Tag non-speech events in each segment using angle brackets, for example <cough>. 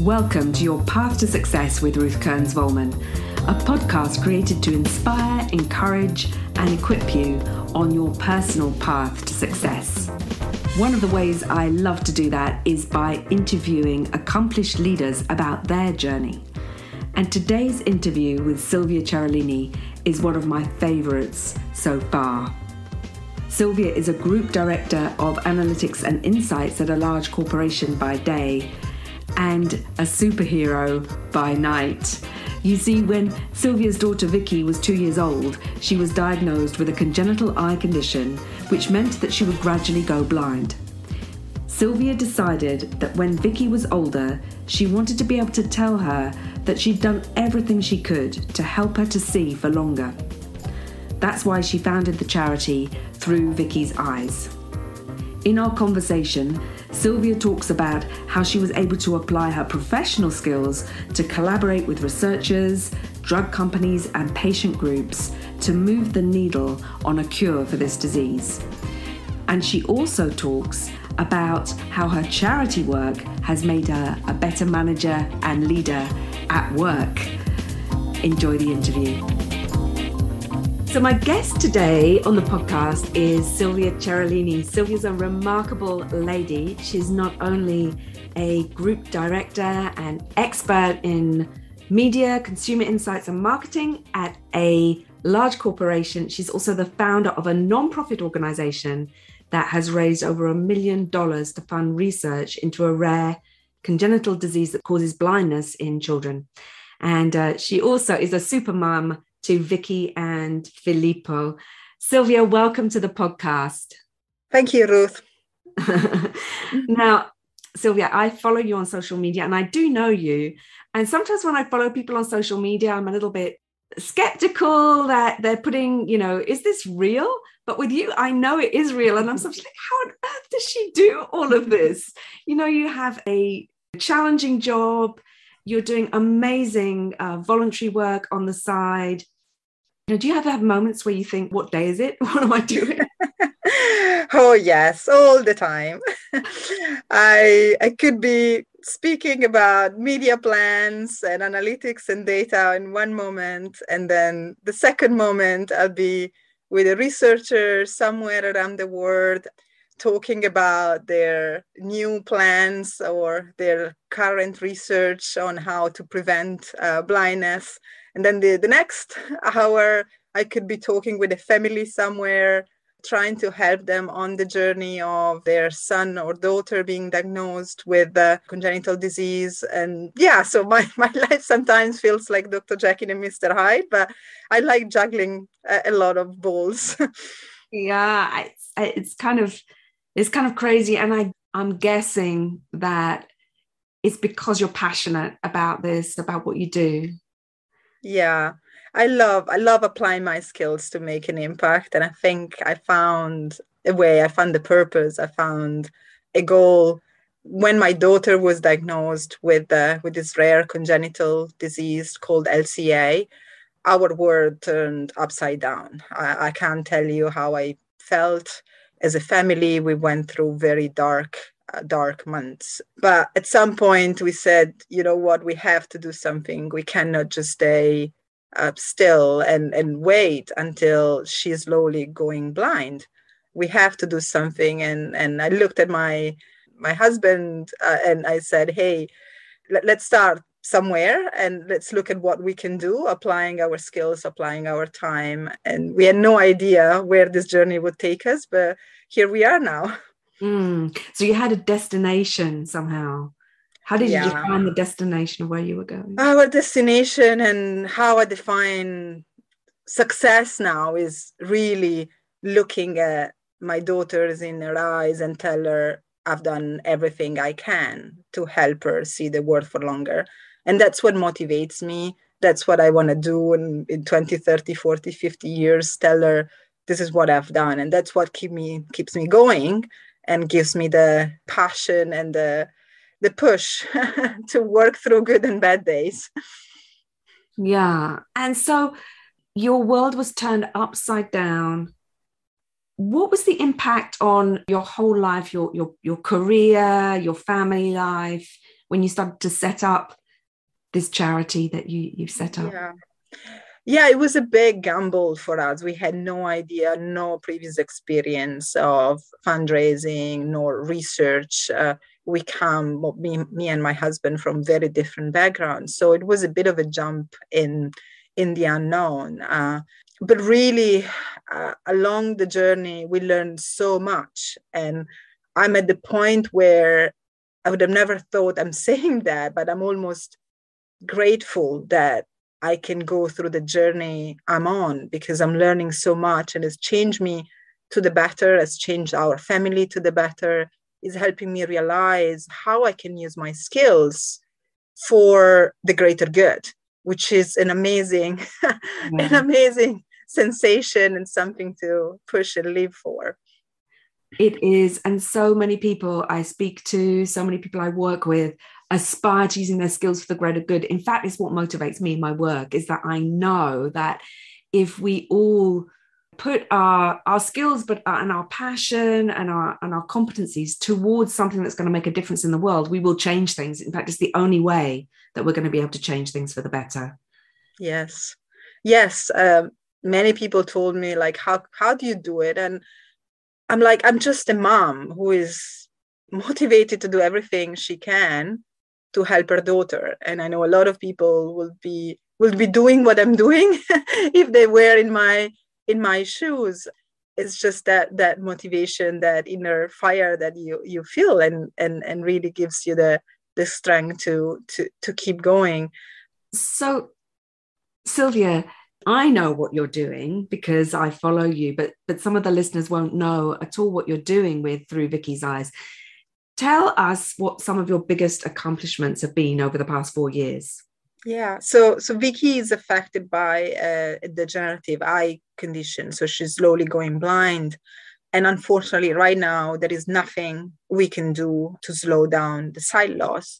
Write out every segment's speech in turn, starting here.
Welcome to Your Path to Success with Ruth Kearns Volman, a podcast created to inspire, encourage, and equip you on your personal path to success. One of the ways I love to do that is by interviewing accomplished leaders about their journey. And today's interview with Silvia Cerolini is one of my favorites so far. Silvia is a group director of analytics and insights at a large corporation by day and a superhero by night. You see, when Silvia's daughter Vicky was two years old, she was diagnosed with a congenital eye condition, which meant that she would gradually go blind. Silvia decided that when Vicky was older, she wanted to be able to tell her that she'd done everything she could to help her to see for longer. That's why she founded the charity Through Vicky's Eyes. In our conversation, Silvia talks about how she was able to apply her professional skills to collaborate with researchers, drug companies, and patient groups to move the needle on a cure for this disease. And she also talks about how her charity work has made her a better manager and leader at work. Enjoy the interview. So, my guest today on the podcast is Silvia Cerolini. Silvia's a remarkable lady. She's not only a group director and expert in media, consumer insights, and marketing at a large corporation, she's also the founder of a non-profit organization that has raised over a million dollars to fund research into a rare congenital disease that causes blindness in children. And uh, she also is a super mom to Vicky and Filippo. Silvia, welcome to the podcast. Thank you, Ruth. <laughs> now, Silvia, I follow you on social media and I do know you. And sometimes when I follow people on social media, I'm a little bit skeptical that they're putting, you know, is this real? But with you, I know it is real. And I'm sort of like, how on earth does she do all of this? You know, you have a challenging job, you're doing amazing uh, voluntary work on the side. You know, do you ever have moments where you think, what day is it? <laughs> What am I doing? <laughs> oh yes, all the time. <laughs> I I could be speaking about media plans and analytics and data in one moment, and then the second moment I'll be with a researcher somewhere around the world talking about their new plans or their current research on how to prevent uh, blindness. And then the, the next hour, I could be talking with a family somewhere, trying to help them on the journey of their son or daughter being diagnosed with a congenital disease. And yeah, so my, <laughs> my life sometimes feels like Dr. Jekyll and Mr. Hyde, but I like juggling a, a lot of balls. <laughs> yeah, it's, it's kind of it's kind of crazy. And I, I'm guessing that it's because you're passionate about this, about what you do. Yeah. I love I love applying my skills to make an impact. And I think I found a way, I found the purpose, I found a goal when my daughter was diagnosed with uh, with this rare congenital disease called LCA, our world turned upside down. I, I can't tell you how I felt as a family, we went through very dark, uh, dark months. But at some point, we said, you know what, we have to do something. We cannot just stay uh, still and, and wait until she's slowly going blind. We have to do something. And, and I looked at my my husband uh, and I said, hey, let, let's start somewhere and let's look at what we can do applying our skills applying our time and we had no idea where this journey would take us but here we are now <laughs> mm. so you had a destination somehow how did yeah. you define the destination of where you were going our destination and how i define success now is really looking at my daughters in her eyes and tell her I've done everything I can to help her see the world for longer and that's what motivates me. That's what i want to do in, in 20 30 40 50 years tell her this is what i've done. And that's what keep me keeps me going and gives me the passion and the the push <laughs> to work through good and bad days. Yeah. And so your world was turned upside down. What was the impact on your whole life your your your career your family life when you started to set up this charity that you you've set up? Yeah. Yeah, it was a big gamble for us. We had no idea, no previous experience of fundraising nor research. Uh, we come, me, me and my husband, from very different backgrounds, so it was a bit of a jump in in the unknown. Uh, but really, uh, along the journey, we learned so much, and I'm at the point where I would have never thought I'm <laughs> saying that, but I'm almost grateful that I can go through the journey I'm on because I'm learning so much and it's changed me to the better, has changed our family to the better, is helping me realize how I can use my skills for the greater good, which is an amazing, <laughs> an amazing sensation and something to push and live for. It is. And so many people I speak to, so many people I work with aspire to using their skills for the greater good. In fact, it's what motivates me in my work is that I know that if we all put our our skills but uh, and our passion and our and our competencies towards something that's going to make a difference in the world we will change things. In fact it's the only way that we're going to be able to change things for the better. Yes. Yes um, many people told me like how how do you do it? And i'm like i'm just a mom who is <laughs> motivated to do everything she can to help her daughter. And i know a lot of people will be will be doing what i'm doing <laughs> if they were in my in my shoes. It's just that that motivation that inner fire that you you feel and and and really gives you the the strength to to to keep going. So silvia i know what you're doing because i follow you but but some of the listeners won't know at all what you're doing with through vicky's eyes tell us what some of your biggest accomplishments have been over the past four years. Yeah so so vicky is affected by uh, a degenerative eye condition. So she's slowly going blind. And unfortunately right now there is nothing we can do to slow down the sight loss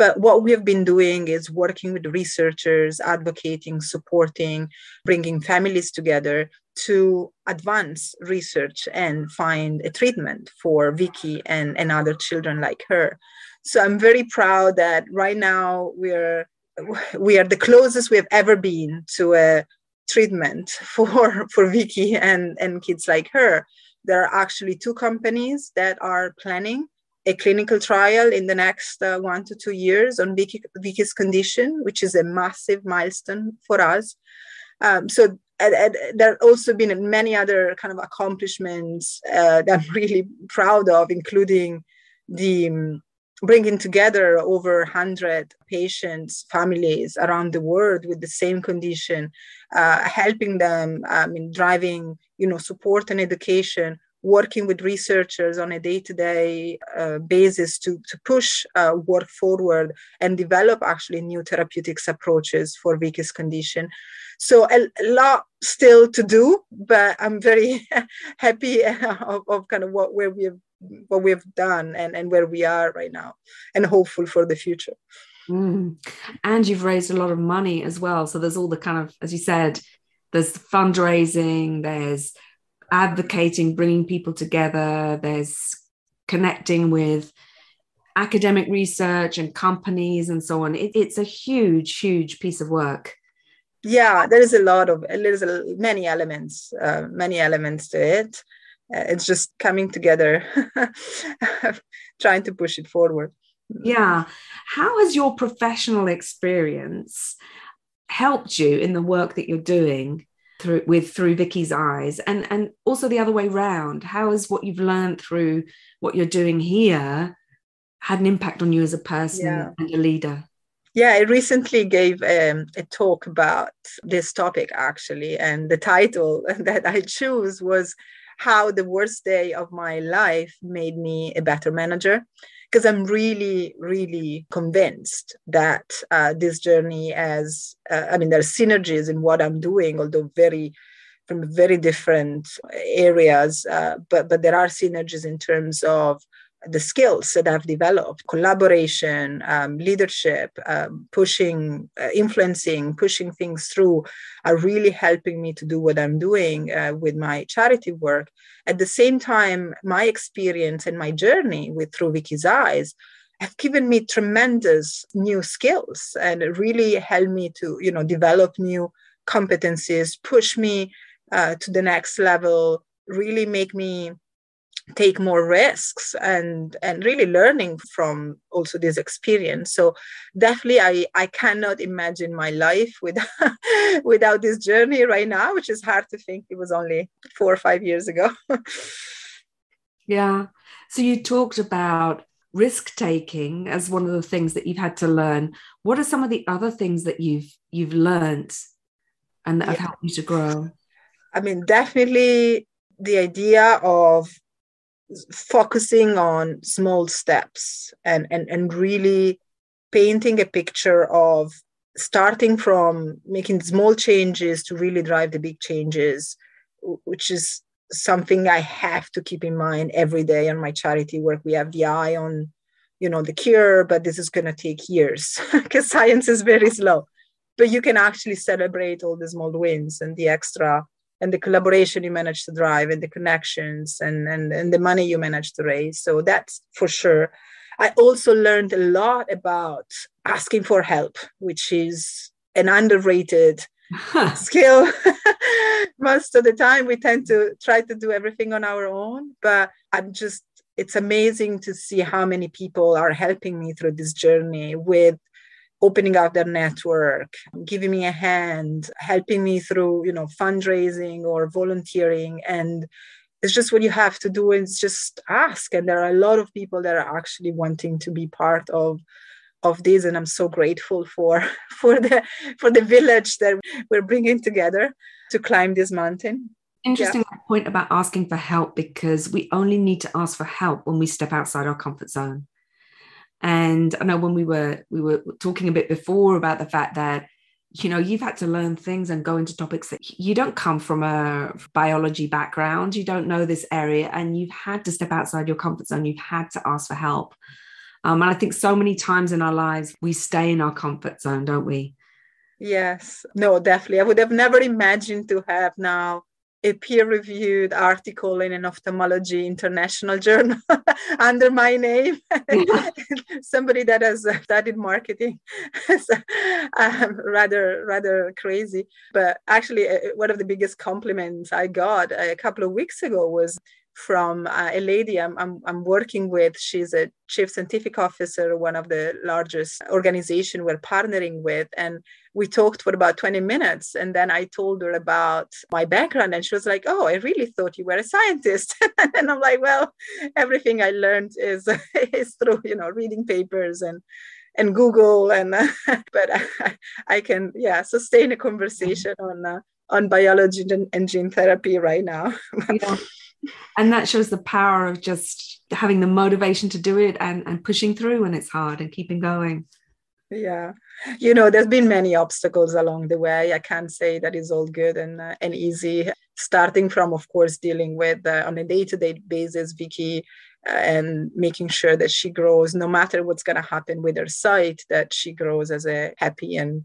but what we have been doing is working with researchers advocating supporting bringing families together to advance research and find a treatment for vicky and, and other children like her so i'm very proud that right now we're <laughs> we are the closest we have ever been to a treatment <laughs> for for Vicky and and kids like her. There are actually two companies that are planning a clinical trial in the next uh, one to two years on Vicky, Vicky's condition, which is a massive milestone for us. Um, so and, and there have also been many other kind of accomplishments uh, that I'm <laughs> really proud of, including the um, bringing together over 100 patients families around the world with the same condition uh, helping them um, in driving you know support and education working with researchers on a day-to-day uh, basis to, to push uh, work forward and develop actually new therapeutics approaches for Vicky's condition. So a, lot still to do, but I'm very <laughs> happy <laughs> of, of, kind of what where we have what we've done and, and where we are right now and hopeful for the future. Mm. And you've raised a lot of money as well. So there's all the kind of, as you said, there's fundraising, there's advocating, bringing people together, there's connecting with academic research and companies and so on. It, it's a huge, huge piece of work. Yeah, there is a lot of, there's a, many elements, uh, many elements to it. Uh, it's just coming together, <laughs> trying to push it forward. Yeah. How has your professional experience helped you in the work that you're doing through with through Vicky's eyes. And and also the other way round. How has what you've learned through what you're doing here had an impact on you as a person yeah. and a leader? Yeah, I recently gave um, a talk about this topic actually, and the title <laughs> that I chose was how the worst day of my life made me a better manager because i'm really really convinced that uh, this journey has uh, i mean there are synergies in what i'm doing although very from very different areas uh, but but there are synergies in terms of the skills that I've developed collaboration, um, leadership, um, pushing, uh, influencing, pushing things through are really helping me to do what I'm doing uh, with my charity work. At the same time, my experience and my journey with Through Vicky's Eyes have given me tremendous new skills and really helped me to you know develop new competencies push me uh, to the next level really make me take more risks and and really learning from also this experience. So definitely i i cannot imagine my life without <laughs> without this journey right now which is hard to think. It was only four or five years ago. <laughs> Yeah. So you talked about risk taking as one of the things that you've had to learn. What are some of the other things that you've you've learned and that yeah. have helped you to grow? I mean definitely the idea of focusing on small steps and, and, and really painting a picture of starting from making small changes to really drive the big changes, which is something I have to keep in mind every day on my charity work. We have the eye on, you know, the cure, but this is going to take years <laughs> because science is very slow. But you can actually celebrate all the small wins and the extra and the collaboration you manage to drive and the connections and, and, and the money you manage to raise. So that's for sure. I also learned a lot about asking for help, which is an underrated <laughs> skill. <laughs> Most of the time, we tend to try to do everything on our own, but I'm just, it's amazing to see how many people are helping me through this journey with opening up their network giving me a hand helping me through you know fundraising or volunteering. And it's just what you have to do. Is just ask. And there are a lot of people that are actually wanting to be part of of this. And i'm so grateful for <laughs> for the for the village that we're bringing together to climb this mountain. Interesting yeah. point about asking for help because we only need to ask for help when we step outside our comfort zone and I know when we were we were talking a bit before about the fact that you know you've had to learn things and go into topics that you don't come from a biology background. You don't know this area and you've had to step outside your comfort zone. You've had to ask for help. Um, and i think so many times in our lives we stay in our comfort zone don't we? Yes. No definitely. I would have never imagined to have now a peer-reviewed article in an ophthalmology international journal <laughs> <laughs> under my name. <laughs> Somebody that has studied marketing. <laughs> So, um, rather rather crazy. But actually uh, one of the biggest compliments i got a couple of weeks ago was from uh, a lady I'm, I'm, I'm, working with. She's a chief scientific officer, one of the largest organization we're partnering with. And we talked for about 20 minutes. And then I told her about my background. And she was like, Oh, I really thought you were a scientist. <laughs> and I'm like, Well, everything I learned is, <laughs> is through, you know, reading papers and and Google and uh, <laughs> but I, I, can yeah sustain a conversation on uh, on biology and, gene therapy right now. yeah and that shows the power of just having the motivation to do it and, and pushing through when it's hard and keeping going. Yeah. You know there's been many obstacles along the way. I can't say that it's all good and uh, and easy starting from of course dealing with uh, on a day-to-day basis vicky uh, and making sure that she grows no matter what's going to happen with her sight that she grows as a happy and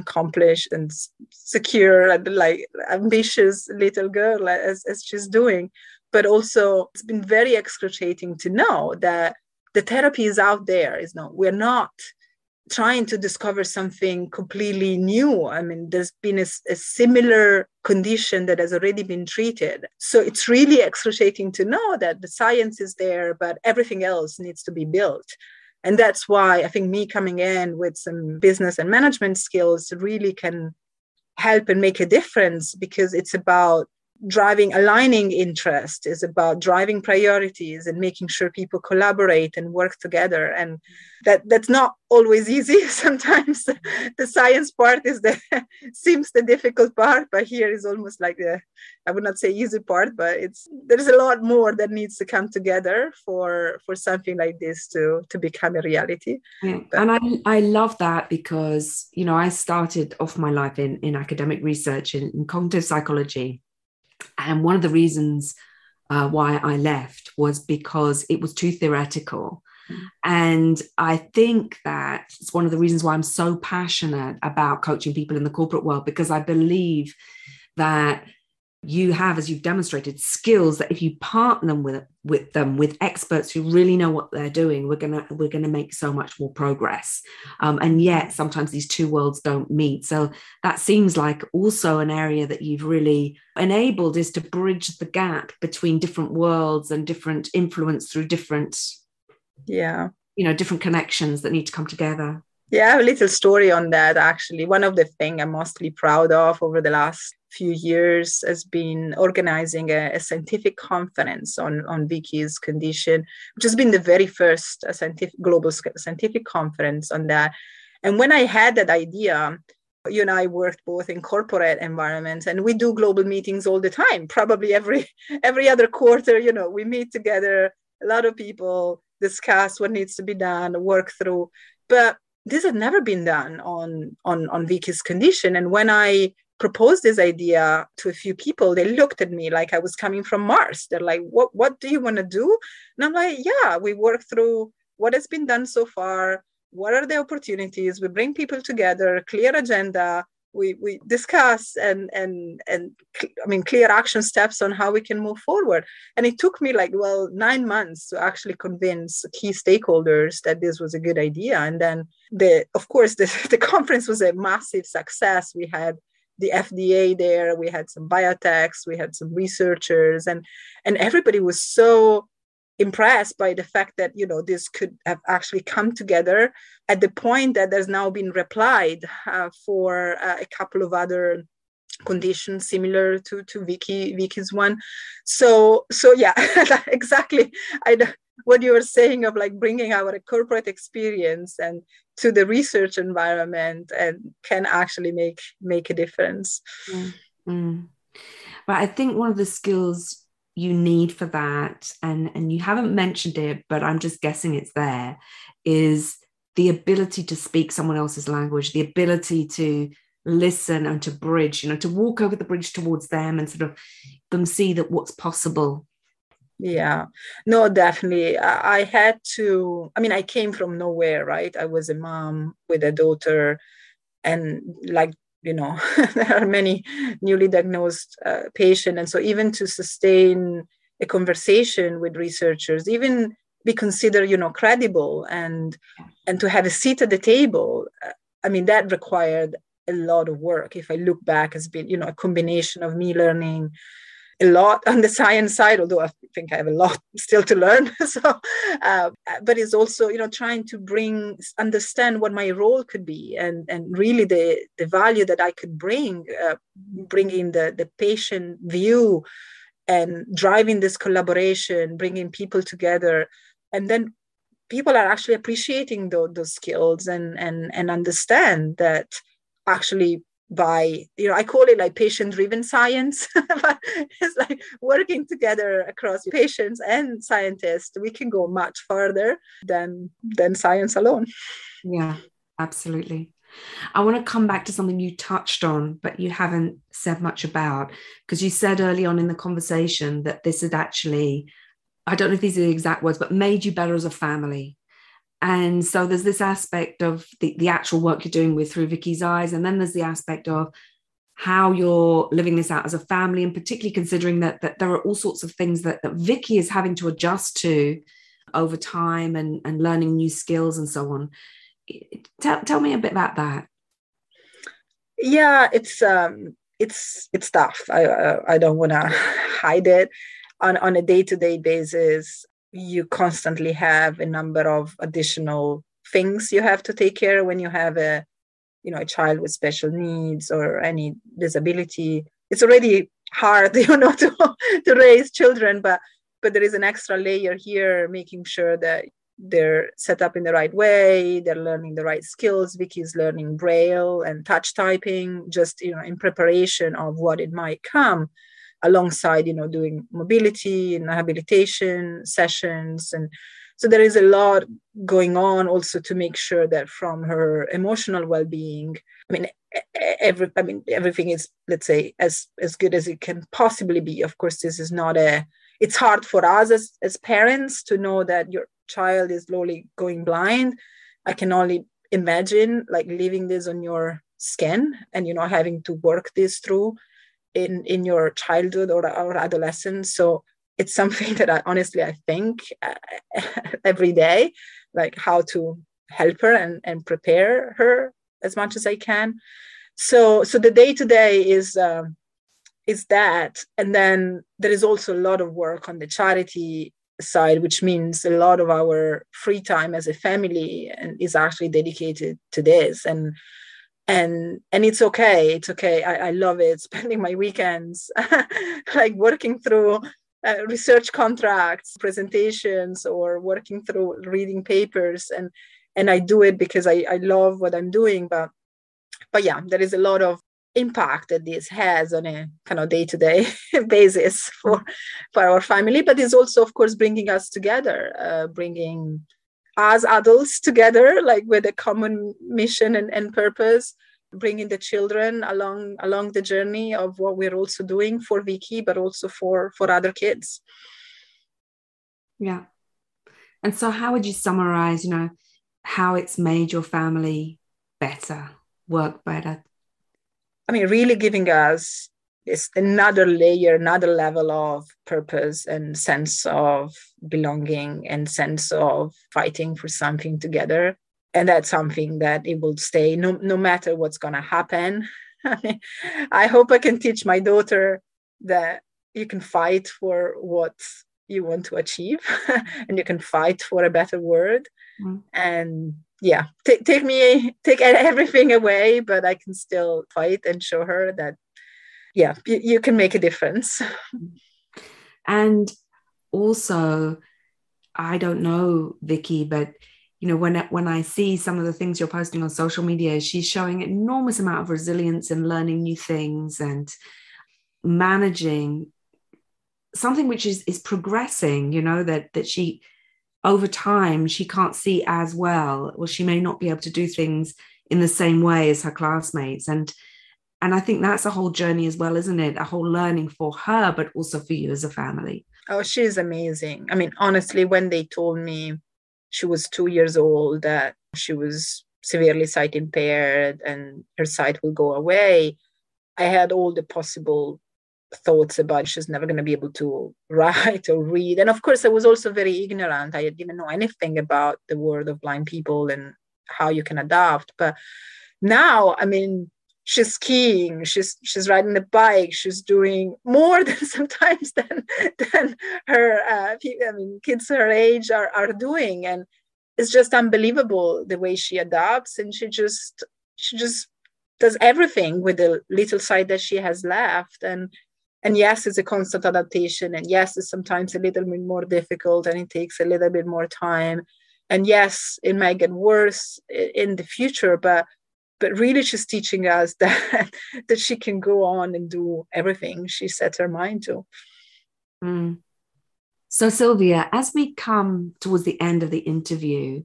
accomplished and secure and like ambitious little girl as, as she's doing. But also it's been very excruciating to know that the therapy is out there is not we're not trying to discover something completely new. I mean there's been a, a, similar condition that has already been treated. So it's really excruciating to know that the science is there but everything else needs to be built and that's why i think me coming in with some business and management skills really can help and make a difference because it's about driving aligning interest is about driving priorities and making sure people collaborate and work together. And that that's not always <laughs> easy. Sometimes the science part is the <laughs> seems the difficult part but here is almost like the i would not say easy part but it's there's a lot more that needs to come together for for something like this to to become a reality. Yeah. and i i love that because you know i started off my life in in academic research in, in cognitive psychology and one of the reasons uh, why I left was because it was too theoretical. Mm. And I think that it's one of the reasons why I'm so passionate about coaching people in the corporate world because I believe that you have as you've demonstrated skills that if you partner them with with them with experts who really know what they're doing we're gonna we're gonna make so much more progress. Um, and yet sometimes these two worlds don't meet. So that seems like also an area that you've really enabled is to bridge the gap between different worlds and different influence through different yeah. you know different connections that need to come together. Yeah, I have a little story on that actually. One of the things I'm mostly proud of over the last few years has been organizing a, a, scientific conference on, on Vicky's condition, which has been the very first uh, scientific, global scientific conference on that. And when I had that idea, you and I worked both in corporate environments and we do global meetings all the time, probably every <laughs> every other quarter, you know, we meet together, a lot of people discuss what needs to be done, work through. But this had never been done on on on Vicky's condition. And when I proposed this idea to a few people, they looked at me like I was coming from Mars. They're like, "What what do you want to do?" And I'm like, "Yeah, we work through what has been done so far. What are the opportunities? We bring people together, clear agenda, we we discuss and and and I mean clear action steps on how we can move forward. And it took me like well nine months to actually convince key stakeholders that this was a good idea. And then the of course the, <laughs> the conference was a massive success. We had the FDA there, we had some biotechs, we had some researchers, and and everybody was so impressed by the fact that you know this could have actually come together at the point that there's now been replied uh, for uh, a couple of other conditions similar to to Vicky Vicky's one. So so yeah, <laughs> exactly. I what you were saying of like bringing our corporate experience and to the research environment and can actually make make a difference. Mm-hmm. But I think one of the skills you need for that and and you haven't mentioned it but i'm just guessing it's there is the ability to speak someone else's language the ability to listen and to bridge you know to walk over the bridge towards them and sort of them see that what's possible yeah. No definitely. I, had to i mean i came from nowhere right? I was a mom with a daughter and like you know <laughs> there are many newly diagnosed uh, patients and so even to sustain a conversation with researchers even be considered you know credible and and to have a seat at the table uh, i mean that required a lot of work. If i look back has been you know a combination of me learning a lot on the science side, although I think I have a lot still to learn. <laughs> so, uh, but it's also you know trying to bring understand what my role could be and and really the the value that I could bring, uh, bringing the the patient view and driving this collaboration, bringing people together, and then people are actually appreciating those, those skills and and and understand that actually by you know i call it like patient driven science <laughs> but it's like working together across patients and scientists we can go much further than than science alone. Yeah absolutely. I want to come back to something you touched on, but you haven't said much about, because you said early on in the conversation that this had actually, I don't know if these are the exact words, but made you better as a family and so there's this aspect of the, the actual work you're doing with through vicky's eyes and then there's the aspect of how you're living this out as a family and particularly considering that, that there are all sorts of things that, that vicky is having to adjust to over time and, and learning new skills and so on. Tell, tell me a bit about that. Yeah it's um it's it's tough. I uh, i don't want to <laughs> hide it. On on a day-to-day basis you constantly have a number of additional things you have to take care of when you have a you know a child with special needs or any disability. It's already hard <laughs> you know to, to raise children but but there is an extra layer here making sure that they're set up in the right way they're learning the right skills. Vicky's learning braille and touch typing just you know in preparation of what it might come alongside you know doing mobility and rehabilitation sessions. And so there is a lot going on also to make sure that from her emotional well-being i mean every i mean everything is let's say as as good as it can possibly be. Of course this is not a it's hard for us as as parents to know that your child is slowly going blind. I can only imagine like leaving this on your skin and you know having to work this through in in your childhood or, or adolescence. So it's something <laughs> that i honestly i think uh, <laughs> every day like how to help her and, and prepare her as much as i can. So so the day to day is um, is that. And then there is also a lot of work on the charity side which means a lot of our free time as a family and is actually dedicated to this. And and and it's okay it's okay. I, I love it <laughs> spending my weekends <laughs> like working through uh, research contracts presentations or working through reading papers and and i do it because i i love what i'm doing but but yeah there is a lot of impact that this has on a kind of day-to-day <laughs> basis for for our family but it's also of course bringing us together uh, bringing as adults together like with a common mission and, and purpose bringing the children along along the journey of what we're also doing for vicky but also for for other kids. Yeah. And so how would you summarize you know how it's made your family better work better? I mean, really giving us is another layer, another level of purpose and sense of belonging and sense of fighting for something together. And that's something that it will stay no, no matter what's going to happen. I, <laughs> I hope I can teach my daughter that you can fight for what you want to achieve <laughs> and you can fight for a better world. Mm. And yeah take, take me take everything away but i can still fight and show her that yeah you, you can make a difference. And also i don't know vicky but you know when when i see some of the things you're posting on social media she's showing enormous amount of resilience and learning new things and managing something which is is progressing you know that that she over time she can't see as well. Or she may not be able to do things in the same way as her classmates. And and i think that's a whole journey as well isn't it a whole learning for her but also for you as a family oh she's amazing i mean honestly when they told me she was two years old that she was severely sight impaired and her sight will go away i had all the possible thoughts about she's never going to be able to <laughs> write or read. And of course, I was also very ignorant. I didn't know anything about the world of blind people and how you can adapt. But now, I mean, she's skiing, she's she's riding the bike, she's doing more <laughs> than sometimes than than her uh, I mean kids her age are are doing, and it's just unbelievable the way she adapts, and she just she just does everything with the little side that she has left. And and yes it's a constant adaptation. And yes it's sometimes a little bit more difficult and it takes a little bit more time. And yes it might get worse in the future but but really she's teaching us <laughs> that that she can go on and do everything she sets her mind to mm. so silvia as we come towards the end of the interview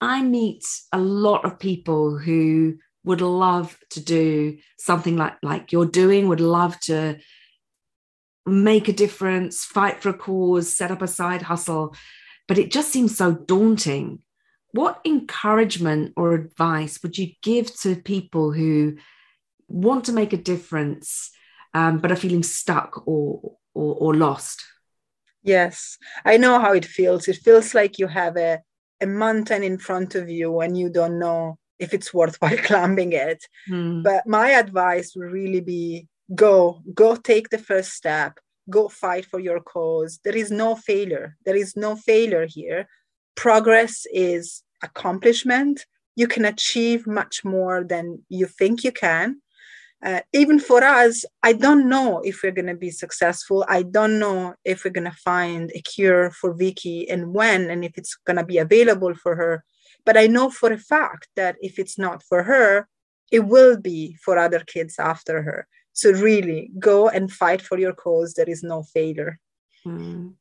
i meet a lot of people who would love to do something like like you're doing would love to make a difference, fight for a cause, set up a side hustle, but it just seems so daunting. What encouragement or advice would you give to people who want to make a difference um, but are feeling stuck or, or, or lost? Yes, I know how it feels. It feels like you have a, a mountain in front of you and you don't know if it's worthwhile <laughs> climbing it. Mm. But my advice would really be go go take the first step go fight for your cause there is no failure there is no failure here progress is accomplishment you can achieve much more than you think you can uh, even for us i don't know if we're going to be successful i don't know if we're going to find a cure for vicky and when and if it's going to be available for her but i know for a fact that if it's not for her it will be for other kids after her so really go and fight for your cause. There is no failure. Mm.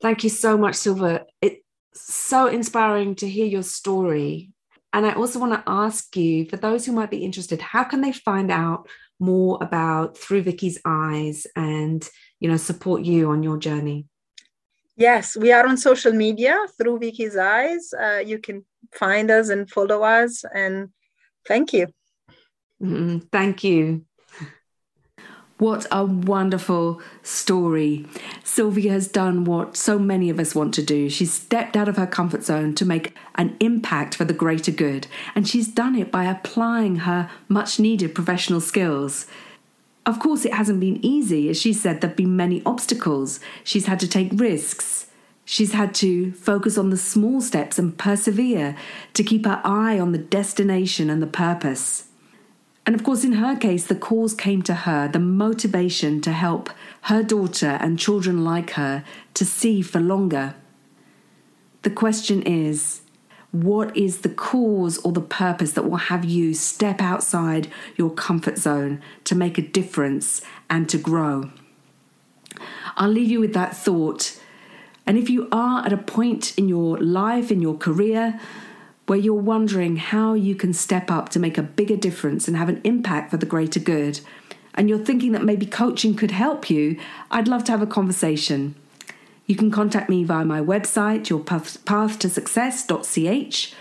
Thank you so much, Silvia. It's so inspiring to hear your story. And I also want to ask you, for those who might be interested, how can they find out more about Through Vicky's Eyes and you know support you on your journey? Yes, we are on social media through Vicky's Eyes. Uh, you can find us and follow us. And thank you. Mm, thank you. What a wonderful story. Silvia has done what so many of us want to do. She's stepped out of her comfort zone to make an impact for the greater good, and she's done it by applying her much needed professional skills. Of course, it hasn't been easy. As she said, there have been many obstacles. She's had to take risks. She's had to focus on the small steps and persevere to keep her eye on the destination and the purpose. And of course, in her case, the cause came to her, the motivation to help her daughter and children like her to see for longer. The question is what is the cause or the purpose that will have you step outside your comfort zone to make a difference and to grow? I'll leave you with that thought. And if you are at a point in your life, in your career, where you're wondering how you can step up to make a bigger difference and have an impact for the greater good, and you're thinking that maybe coaching could help you, I'd love to have a conversation. You can contact me via my website, yourpathtosuccess.ch,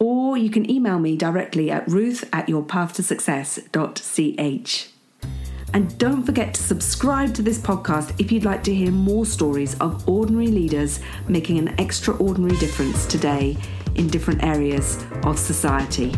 or you can email me directly at ruth at yourpathtosuccess.ch. And don't forget to subscribe to this podcast if you'd like to hear more stories of ordinary leaders making an extraordinary difference today in different areas of society.